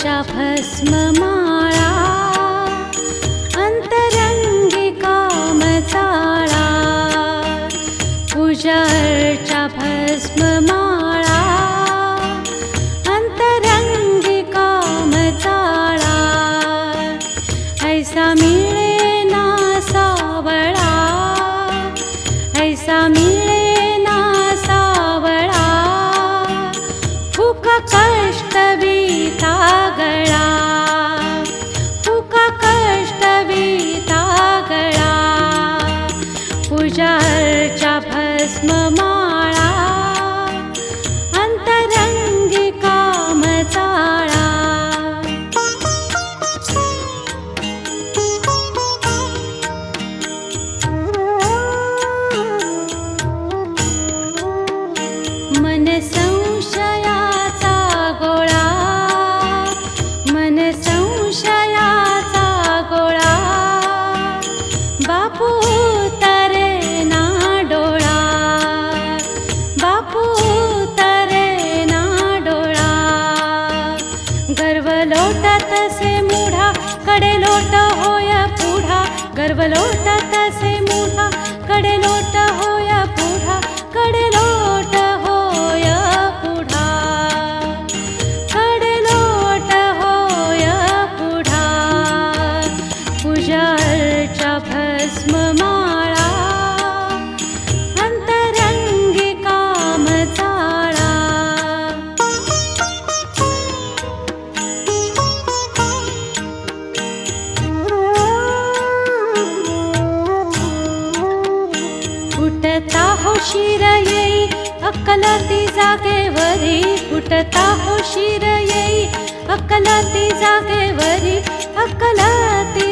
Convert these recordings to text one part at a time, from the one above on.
चभस्म मा अन्तरङ्ग काम तारा उजर चभस्म मा अन्तरङ्ग काम तारा ऐीरे न सावीरे മനസ്സാ अक्कलीजा फुटता पुतार अक्की जागे वी अकलती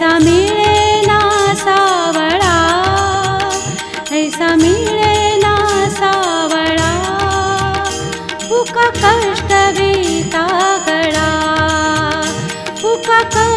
ऐसा मिले ना सावळा ऐसा मिले ना ीरेला उका कष्ट सा वुका उका